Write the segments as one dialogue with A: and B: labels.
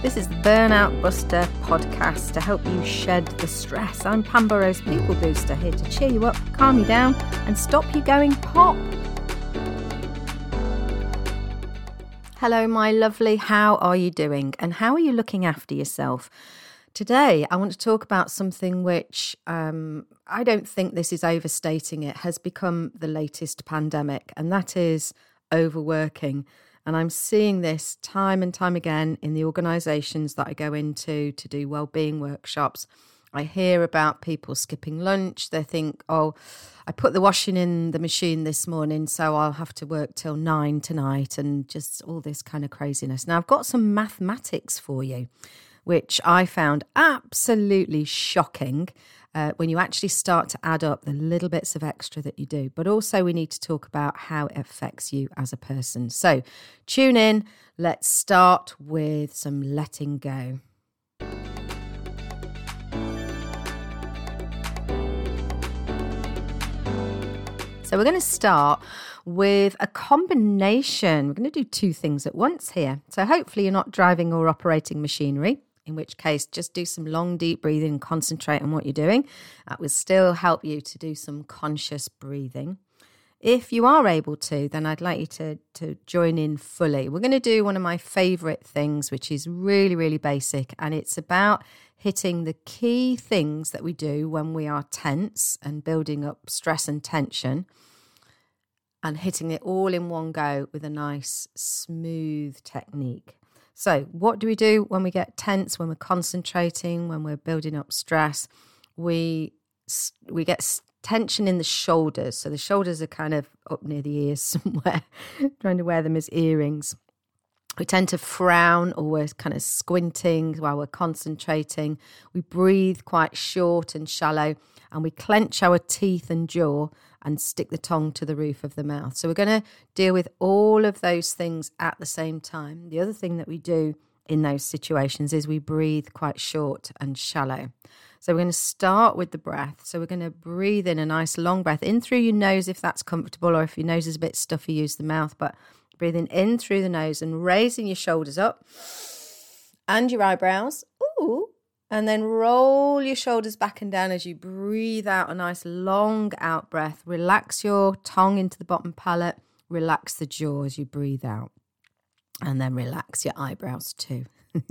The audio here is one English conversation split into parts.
A: This is the Burnout Buster podcast to help you shed the stress. I'm Pam Burrows, People Booster, here to cheer you up, calm you down, and stop you going pop. Hello, my lovely. How are you doing? And how are you looking after yourself? Today, I want to talk about something which um, I don't think this is overstating it, has become the latest pandemic, and that is overworking. And I'm seeing this time and time again in the organizations that I go into to do well-being workshops. I hear about people skipping lunch. They think, oh, I put the washing in the machine this morning, so I'll have to work till nine tonight, and just all this kind of craziness. Now, I've got some mathematics for you, which I found absolutely shocking uh, when you actually start to add up the little bits of extra that you do. But also, we need to talk about how it affects you as a person. So, tune in. Let's start with some letting go. So, we're going to start with a combination. We're going to do two things at once here. So, hopefully, you're not driving or operating machinery in which case just do some long deep breathing and concentrate on what you're doing. That will still help you to do some conscious breathing. If you are able to then i'd like you to to join in fully. We're going to do one of my favorite things which is really really basic and it's about hitting the key things that we do when we are tense and building up stress and tension and hitting it all in one go with a nice smooth technique so, what do we do when we get tense, when we're concentrating, when we're building up stress? We we get tension in the shoulders. So the shoulders are kind of up near the ears somewhere, trying to wear them as earrings. We tend to frown or we're kind of squinting while we're concentrating. We breathe quite short and shallow, and we clench our teeth and jaw and stick the tongue to the roof of the mouth. So we're going to deal with all of those things at the same time. The other thing that we do in those situations is we breathe quite short and shallow. So we're going to start with the breath. So we're going to breathe in a nice long breath in through your nose if that's comfortable, or if your nose is a bit stuffy, use the mouth. But breathing in through the nose and raising your shoulders up and your eyebrows. Ooh, and then roll your shoulders back and down as you breathe out a nice long out breath. Relax your tongue into the bottom palate. Relax the jaw as you breathe out. And then relax your eyebrows too. so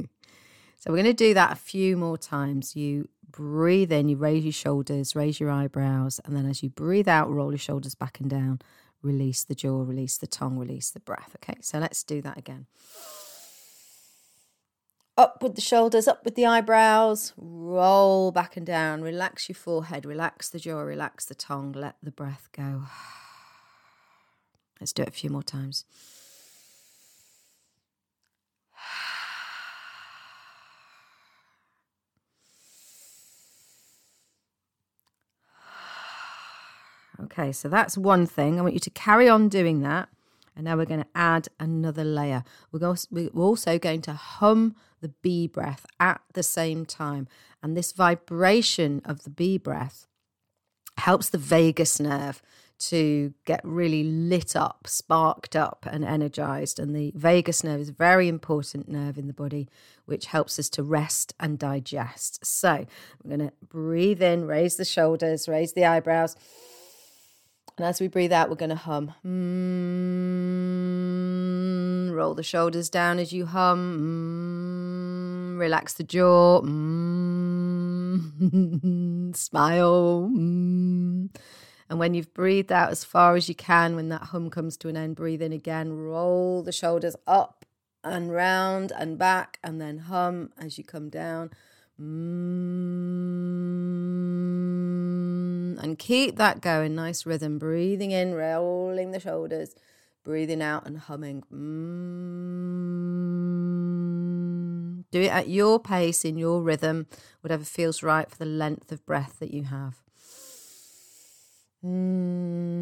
A: we're going to do that a few more times. You breathe in, you raise your shoulders, raise your eyebrows. And then as you breathe out, roll your shoulders back and down. Release the jaw, release the tongue, release the breath. Okay, so let's do that again. Up with the shoulders, up with the eyebrows, roll back and down. Relax your forehead, relax the jaw, relax the tongue, let the breath go. Let's do it a few more times. Okay, so that's one thing. I want you to carry on doing that. And now we're going to add another layer. We're, also going to hum the bee breath at the same time. And this vibration of the bee breath helps the vagus nerve to get really lit up, sparked up, and energized. And the vagus nerve is a very important nerve in the body, which helps us to rest and digest. So we're going to breathe in, raise the shoulders, raise the eyebrows. And as we breathe out, we're going to hum. Mm, roll the shoulders down as you hum. Mm, relax the jaw. Mm, smile. Mm. And when you've breathed out as far as you can, when that hum comes to an end, breathe in again. Roll the shoulders up and round and back, and then hum as you come down. Mm, and keep that going. Nice rhythm. Breathing in, rolling the shoulders. Breathing out and humming. Mm. Do it at your pace, in your rhythm, whatever feels right for the length of breath that you have. Mm.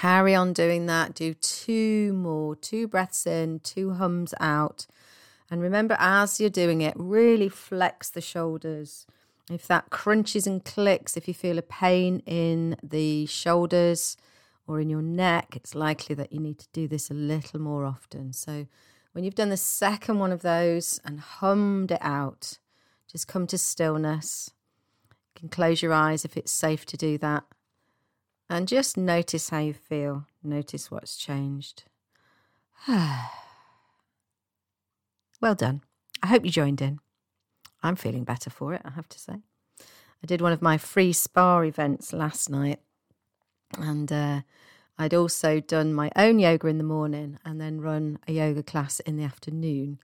A: Carry on doing that. Do two more, two breaths in, two hums out. And remember, as you're doing it, really flex the shoulders If that crunches and clicks, if you feel a pain in the shoulders or in your neck, it's likely that you need to do this a little more often. So, when you've done the second one of those and hummed it out, just come to stillness. You can close your eyes if it's safe to do that. And just notice how you feel. Notice what's changed. well done. I hope you joined in. I'm feeling better for it, I have to say. I did one of my free spa events last night, and uh, I'd also done my own yoga in the morning and then run a yoga class in the afternoon.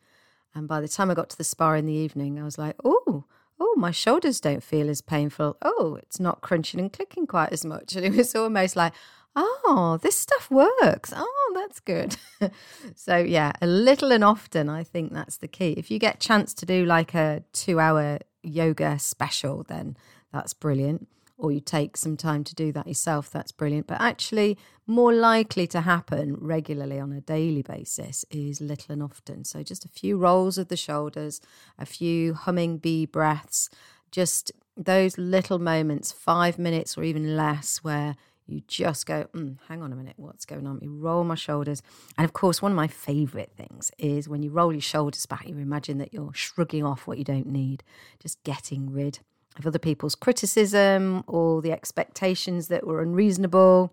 A: And by the time I got to the spa in the evening, I was like, oh, oh, my shoulders don't feel as painful. Oh, it's not crunching and clicking quite as much. And it was almost like, oh, this stuff works. Oh, that's good. so, yeah, a little and often, I think that's the key. If you get chance to do like a two hour yoga special, then that's brilliant. Or you take some time to do that yourself, that's brilliant. But actually, more likely to happen regularly on a daily basis is little and often. So, just a few rolls of the shoulders, a few humming bee breaths, just those little moments, five minutes or even less, where you just go, mm, hang on a minute, what's going on? You roll my shoulders. And of course, one of my favorite things is when you roll your shoulders back, you imagine that you're shrugging off what you don't need, just getting rid of other people's criticism or the expectations that were unreasonable.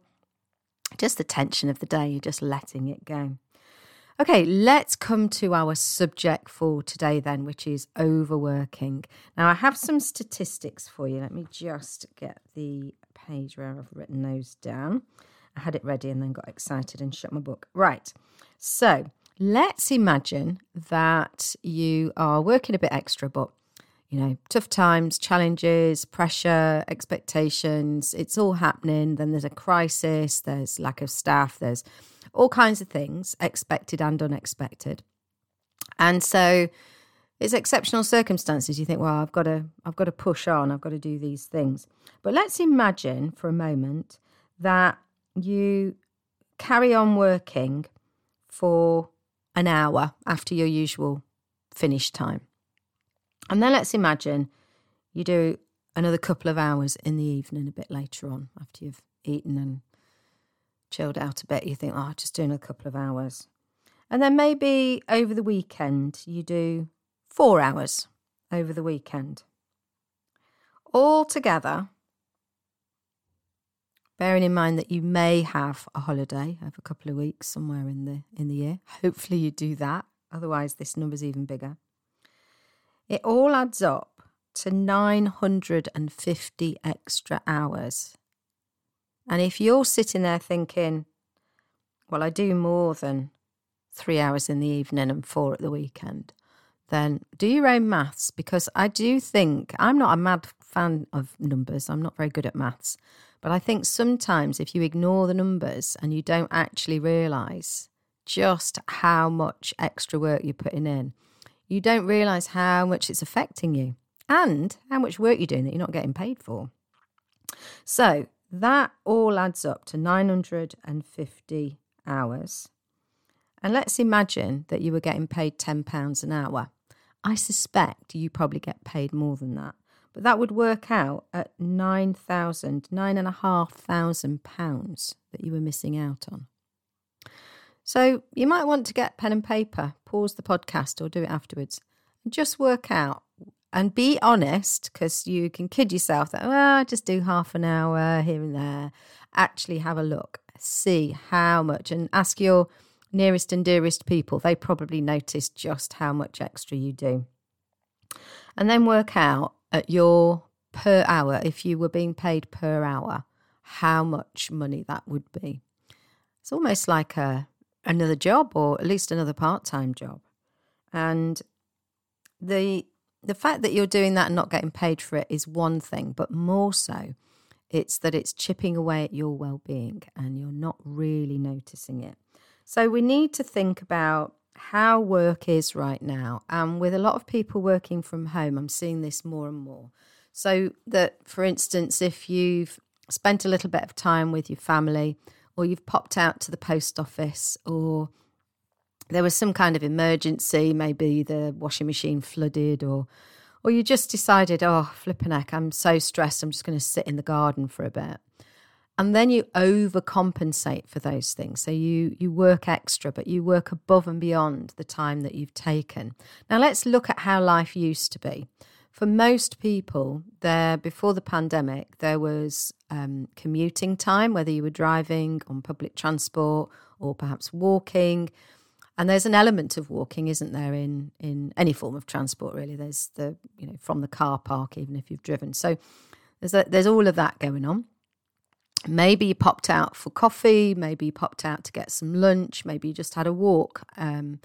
A: Just the tension of the day, you're just letting it go. Okay, let's come to our subject for today, then, which is overworking. Now, I have some statistics for you. Let me just get the page where I've written those down. I had it ready and then got excited and shut my book. Right. So let's imagine that you are working a bit extra, but you know, tough times, challenges, pressure, expectations, it's all happening. Then there's a crisis, there's lack of staff, there's all kinds of things, expected and unexpected. And so it's exceptional circumstances. You think, well, I've got to, I've got to push on. I've got to do these things. But let's imagine for a moment that you carry on working for an hour after your usual finish time. And then let's imagine you do another couple of hours in the evening a bit later on after you've eaten and chilled out a bit. You think, oh, just doing a couple of hours. And then maybe over the weekend you do four hours over the weekend. All together, bearing in mind that you may have a holiday of a couple of weeks somewhere in the in the year. Hopefully you do that. Otherwise this number's even bigger. It all adds up to 950 extra hours. And if you're sitting there thinking, well, I do more than three hours in the evening and four at the weekend, then do your own maths because I do think I'm not a mad fan of numbers. I'm not very good at maths. But I think sometimes if you ignore the numbers and you don't actually realize just how much extra work you're putting in, you don't realize how much it's affecting you and how much work you're doing that you're not getting paid for. So that all adds up to 950 hours. And let's imagine that you were getting paid £10 an hour. I suspect you probably get paid more than that. But that would work out at nine thousand, nine and a half thousand pounds that you were missing out on. So you might want to get pen and paper, pause the podcast or do it afterwards, and just work out and be honest because you can kid yourself that, well, just do half an hour here and there. Actually, have a look, see how much, and ask your nearest and dearest people, they probably notice just how much extra you do. And then work out at your per hour, if you were being paid per hour, how much money that would be. It's almost like a another job or at least another part-time job. And the the fact that you're doing that and not getting paid for it is one thing, but more so it's that it's chipping away at your well-being and you're not really noticing it. So we need to think about how work is right now. And with a lot of people working from home, I'm seeing this more and more. So that, for instance, if you've spent a little bit of time with your family, or you've popped out to the post office, or there was some kind of emergency, maybe the washing machine flooded, or or you just decided, oh, flipping heck, I'm so stressed, I'm just going to sit in the garden for a bit. And then you overcompensate for those things. So you you work extra, but you work above and beyond the time that you've taken. Now let's look at how life used to be. For most people, there before the pandemic, there was um, commuting time, whether you were driving on public transport or perhaps walking. And there's an element of walking, isn't there, in in any form of transport? Really, there's the you know from the car park, even if you've driven. So there's a, there's all of that going on. Maybe you popped out for coffee. Maybe you popped out to get some lunch. Maybe you just had a walk um,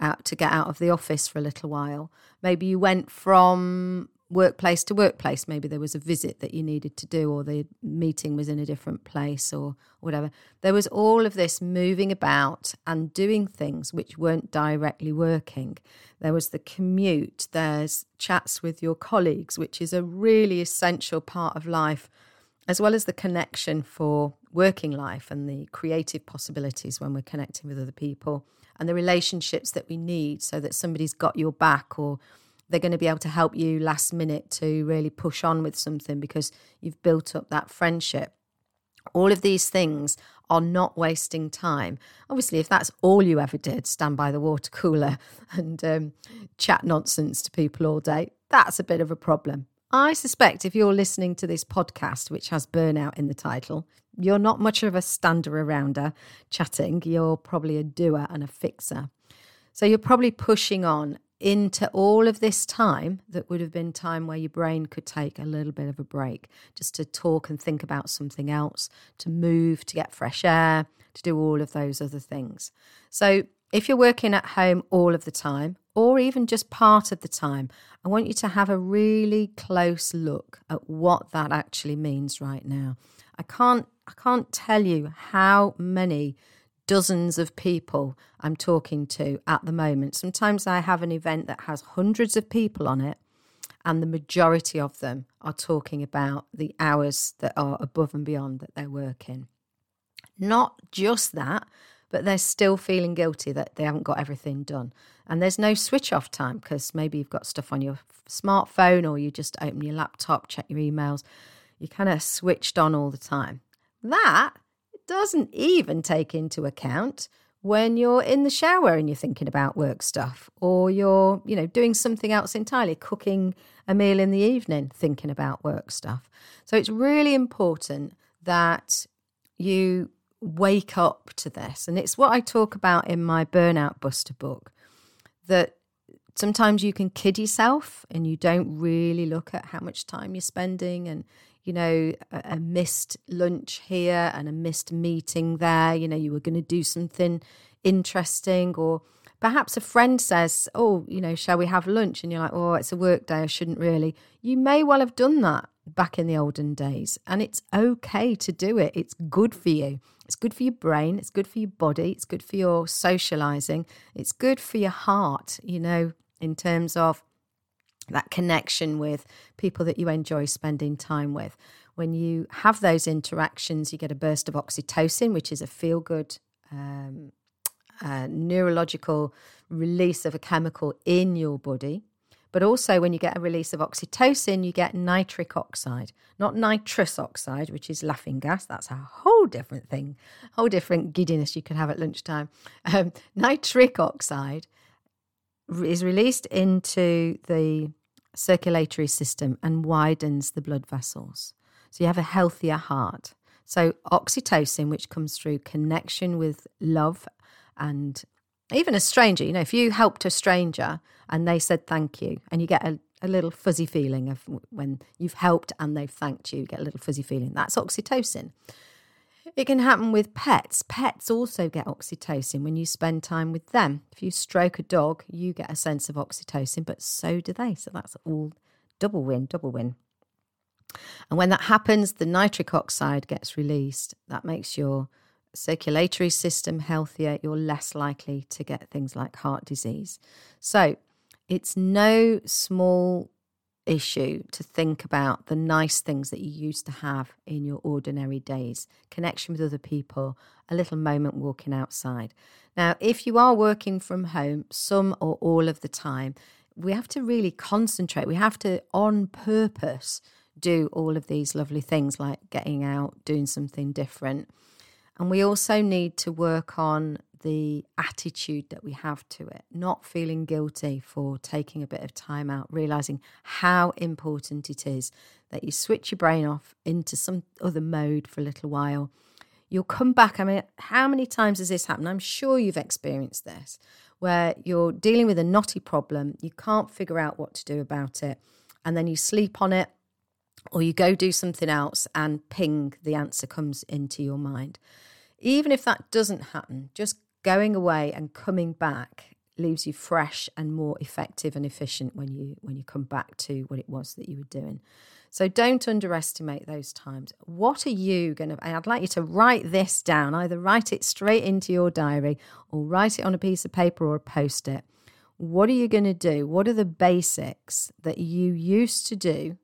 A: out to get out of the office for a little while. Maybe you went from workplace to workplace. Maybe there was a visit that you needed to do, or the meeting was in a different place, or whatever. There was all of this moving about and doing things which weren't directly working. There was the commute, there's chats with your colleagues, which is a really essential part of life, as well as the connection for working life and the creative possibilities when we're connecting with other people and the relationships that we need so that somebody's got your back or they're going to be able to help you last minute to really push on with something because you've built up that friendship. All of these things are not wasting time. Obviously, if that's all you ever did, stand by the water cooler and um, chat nonsense to people all day, that's a bit of a problem. I suspect if you're listening to this podcast, which has burnout in the title, you're not much of a stander arounder chatting. You're probably a doer and a fixer. So you're probably pushing on into all of this time that would have been time where your brain could take a little bit of a break just to talk and think about something else, to move, to get fresh air, to do all of those other things. So, if you're working at home all of the time, or even just part of the time, I want you to have a really close look at what that actually means right now. I can't I can't tell you how many dozens of people I'm talking to at the moment. Sometimes I have an event that has hundreds of people on it, and the majority of them are talking about the hours that are above and beyond that they're working. Not just that, but they're still feeling guilty that they haven't got everything done. And there's no switch off time because maybe you've got stuff on your smartphone or you just open your laptop, check your emails. You're kind of switched on all the time. That doesn't even take into account when you're in the shower and you're thinking about work stuff or you're you know doing something else entirely cooking a meal in the evening thinking about work stuff so it's really important that you wake up to this and it's what i talk about in my burnout buster book that sometimes you can kid yourself and you don't really look at how much time you're spending and you know, a, a, missed lunch here and a missed meeting there. You know, you were going to do something interesting, or perhaps a friend says, Oh, you know, shall we have lunch? And you're like, Oh, it's a work day. I shouldn't really. You may well have done that back in the olden days, and it's okay to do it. It's good for you. It's good for your brain. It's good for your body. It's good for your socializing. It's good for your heart, you know, in terms of that connection with people that you enjoy spending time with. When you have those interactions, you get a burst of oxytocin, which is a feel good um, uh, neurological release of a chemical in your body. But also, when you get a release of oxytocin, you get nitric oxide, not nitrous oxide, which is laughing gas. That's a whole different thing, whole different giddiness you can have at lunchtime. Um, nitric oxide is released into the circulatory system and widens the blood vessels. So you have a healthier heart. So, oxytocin, which comes through connection with love and even a stranger, you know, if you helped a stranger and they said thank you, and you get a, a little fuzzy feeling of when you've helped and they've thanked you, you get a little fuzzy feeling. That's oxytocin. It can happen with pets. Pets also get oxytocin when you spend time with them. If you stroke a dog, you get a sense of oxytocin, but so do they. So that's all double win, double win. And when that happens, the nitric oxide gets released. That makes your circulatory system healthier. You're less likely to get things like heart disease. So it's no small issue to think about the nice things that you used to have in your ordinary days connection with other people, a little moment walking outside. Now, if you are working from home some or all of the time, we have to really concentrate. We have to, on purpose, do all of these lovely things like getting out, doing something different. And we also need to work on the attitude that we have to it, not feeling guilty for taking a bit of time out, realizing how important it is that you switch your brain off into some other mode for a little while. You'll come back. I mean, how many times has this happened? I'm sure you've experienced this where you're dealing with a knotty problem, you can't figure out what to do about it, and then you sleep on it or you go do something else and ping, the answer comes into your mind. Even if that doesn't happen, just going away and coming back leaves you fresh and more effective and efficient when you when you come back to what it was that you were doing. So don't underestimate those times. What are you going to? I'd like you to write this down. Either write it straight into your diary or write it on a piece of paper or a post it. What are you going to do? What are the basics that you used to do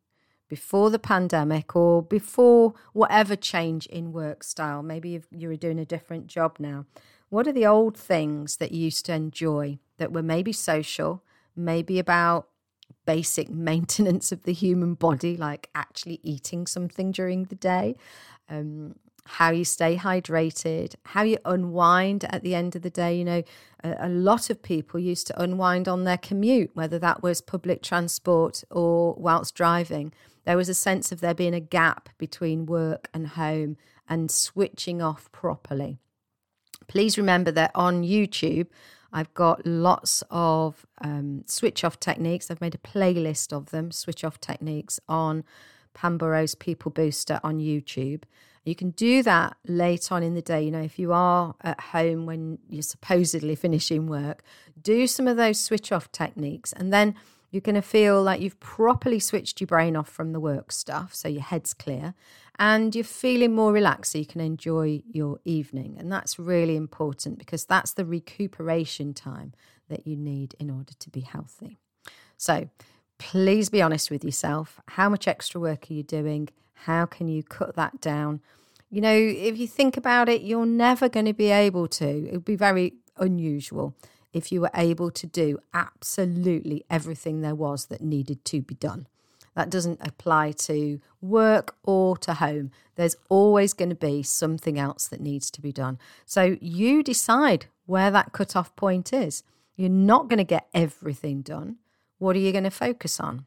A: before the pandemic or before whatever change in work style? Maybe you're doing a different job now. What are the old things that you used to enjoy that were maybe social, maybe about basic maintenance of the human body, like actually eating something during the day, um, how you stay hydrated, how you unwind at the end of the day. You know, a, a, lot of people used to unwind on their commute, whether that was public transport or whilst driving. There was a sense of there being a gap between work and home and switching off properly. Please remember that on YouTube, I've got lots of um, switch off techniques. I've made a playlist of them, switch off techniques on Pam People Booster on YouTube. You can do that late on in the day. You know, if you are at home when you're supposedly finishing work, do some of those switch off techniques. And then you're going to feel like you've properly switched your brain off from the work stuff. So your head's clear and you're feeling more relaxed so you can enjoy your evening. And that's really important because that's the recuperation time that you need in order to be healthy. So please be honest with yourself. How much extra work are you doing? How can you cut that down? You know, if you think about it, you're never going to be able to. It would be very unusual if you were able to do absolutely everything there was that needed to be done. That doesn't apply to work or to home. There's always going to be something else that needs to be done. So you decide where that cutoff point is. You're not going to get everything done. What are you going to focus on?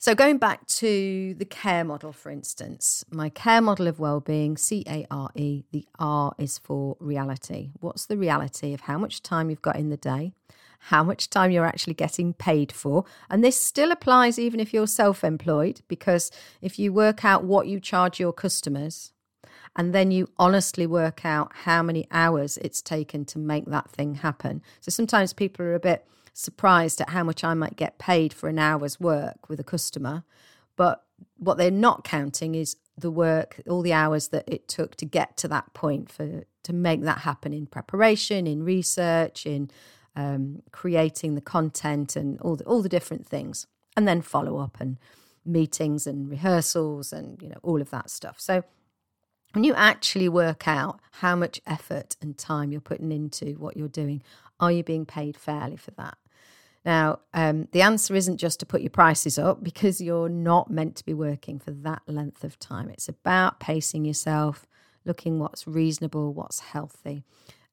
A: So, going back to the care model, for instance, my care model of well-being, C A R E, the R is for reality. What's the reality of how much time you've got in the day? how much time you're actually getting paid for. And this still applies even if you're self employed, because if you work out what you charge your customers, and then you honestly work out how many hours it's taken to make that thing happen. So sometimes people are a bit surprised at how much I might get paid for an hour's work with a customer. But what they're not counting is the work, all the hours that it took to get to that point for to make that happen in preparation, in research, in um, creating the content and all the, all the different things, and then follow up and meetings and rehearsals and you know all of that stuff. So when you actually work out how much effort and time you're putting into what you're doing, are you being paid fairly for that? Now, um, the answer isn't just to put your prices up because you're not meant to be working for that length of time. It's about pacing yourself, looking what's reasonable, what's healthy.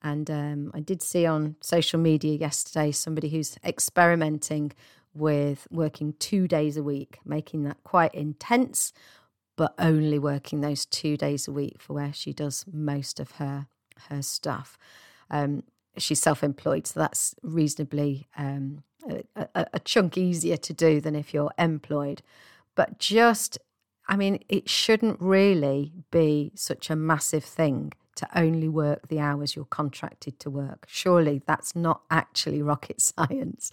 A: And um, I did see on social media yesterday somebody who's experimenting with working two days a week, making that quite intense, but only working those two days a week for where she does most of her her stuff. Um, she's self-employed, so that's reasonably um, a, a, a chunk easier to do than if you're employed. But just, I mean, it shouldn't really be such a massive thing to only work the hours you're contracted to work. Surely that's not actually rocket science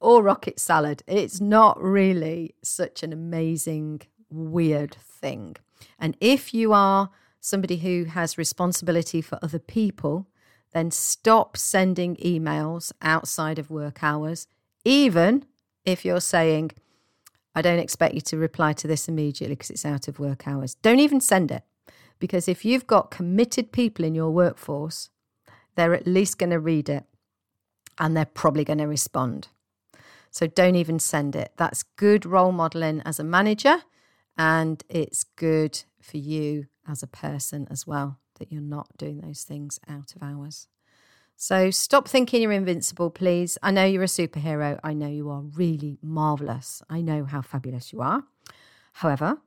A: or rocket salad. It's not really such an amazing, weird thing. And if you are somebody who has responsibility for other people, then stop sending emails outside of work hours, even if you're saying, I don't expect you to reply to this immediately because it's out of work hours. Don't even send it. Because if you've got committed people in your workforce, they're at least going to read it and they're probably going to respond. So don't even send it. That's good role modeling as a manager, and it's good for you as a person as well that you're not doing those things out of hours. So stop thinking you're invincible, please. I know you're a superhero. I know you are really marvelous. I know how fabulous you are. However,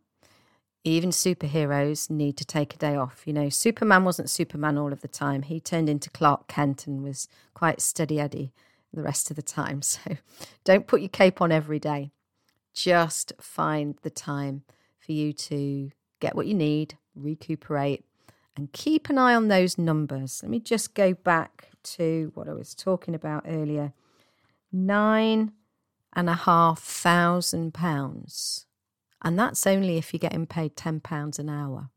A: even superheroes need to take a day off. You know, Superman wasn't Superman all of the time. He turned into Clark Kent and was quite steady Eddie the rest of the time. So don't put your cape on every day. Just find the time for you to get what you need, recuperate, and keep an eye on those numbers. Let me just go back to what I was talking about earlier. Nine and a half thousand pounds. And that's only if you're getting paid £10 an hour.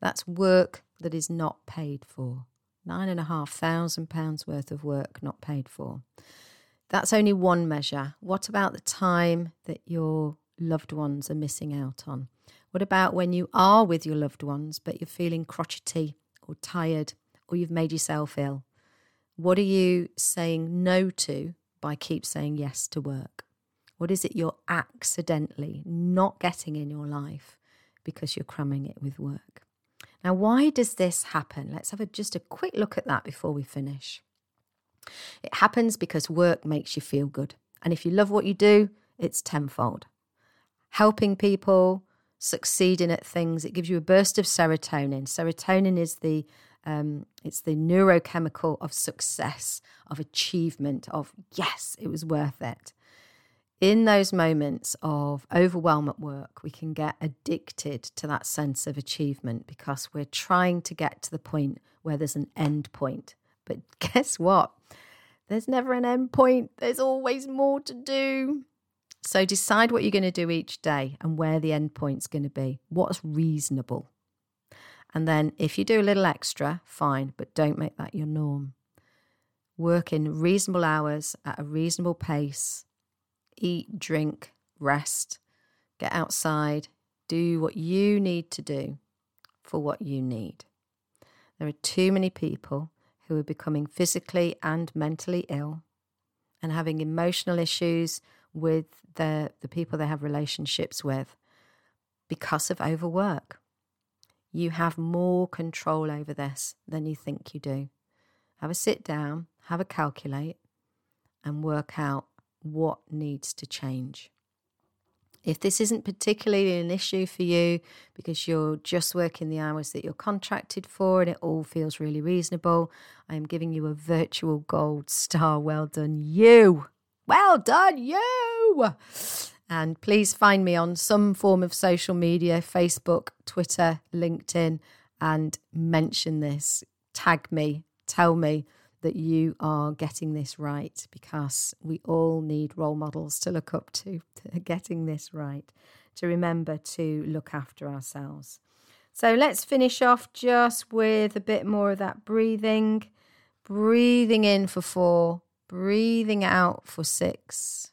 A: That's work that is not paid for. Nine and a half thousand pounds worth of work not paid for. That's only one measure. What about the time that your loved ones are missing out on? What about when you are with your loved ones, but you're feeling crotchety or tired or you've made yourself ill? What are you saying no to by keep saying yes to work? What is it you're accidentally not getting in your life because you're cramming it with work? Now, why does this happen? Let's have a, just a quick look at that before we finish. It happens because work makes you feel good. And if you love what you do, it's tenfold. Helping people, succeeding at things, it gives you a burst of serotonin. Serotonin is the um, it's the neurochemical of success, of achievement, of yes, it was worth it. In those moments of overwhelm at work, we can get addicted to that sense of achievement because we're trying to get to the point where there's an end point. But guess what? There's never an end point, there's always more to do. So decide what you're going to do each day and where the end point's going to be. What's reasonable? And then if you do a little extra, fine, but don't make that your norm. Work in reasonable hours at a reasonable pace. Eat, drink, rest, get outside, do what you need to do for what you need. There are too many people who are becoming physically and mentally ill and having emotional issues with the, the people they have relationships with because of overwork. You have more control over this than you think you do. Have a sit down, have a calculate, and work out what needs to change. If this isn't particularly an issue for you because you're just working the hours that you're contracted for and it all feels really reasonable, I am giving you a virtual gold star. Well done, you. Well done, you. And please find me on some form of social media Facebook, Twitter, LinkedIn, and mention this. Tag me, tell me that you are getting this right because we all need role models to look up to, getting this right, to remember to look after ourselves. So let's finish off just with a bit more of that breathing. Breathing in for four, breathing out for six.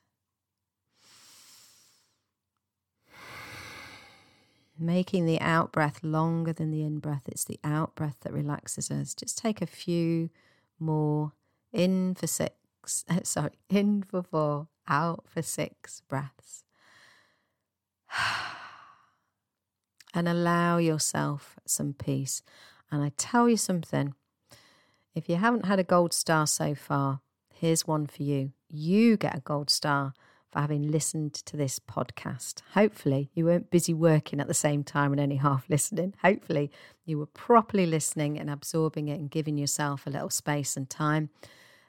A: Making the out breath longer than the in breath. It's the out breath that relaxes us. Just take a few more. In for six, sorry, in for four, out for six breaths. and allow yourself some peace. And I tell you something if you haven't had a gold star so far, here's one for you. You get a gold star for having listened to this podcast. Hopefully, you weren't busy working at the same time and only half listening. Hopefully, you were properly listening and absorbing it and giving yourself a little space and time.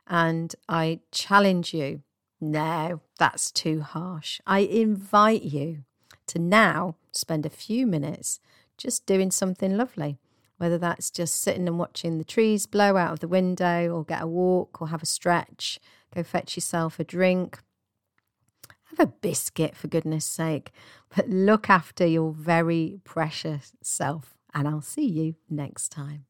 A: And I challenge you no, that's too harsh. I invite you to now spend a few minutes just doing something lovely, whether that's just sitting and watching the trees blow out of the window, or get a walk, or have a stretch, go fetch yourself a drink have a biscuit, for goodness sake. But look after your very precious self, and I'll see you next time.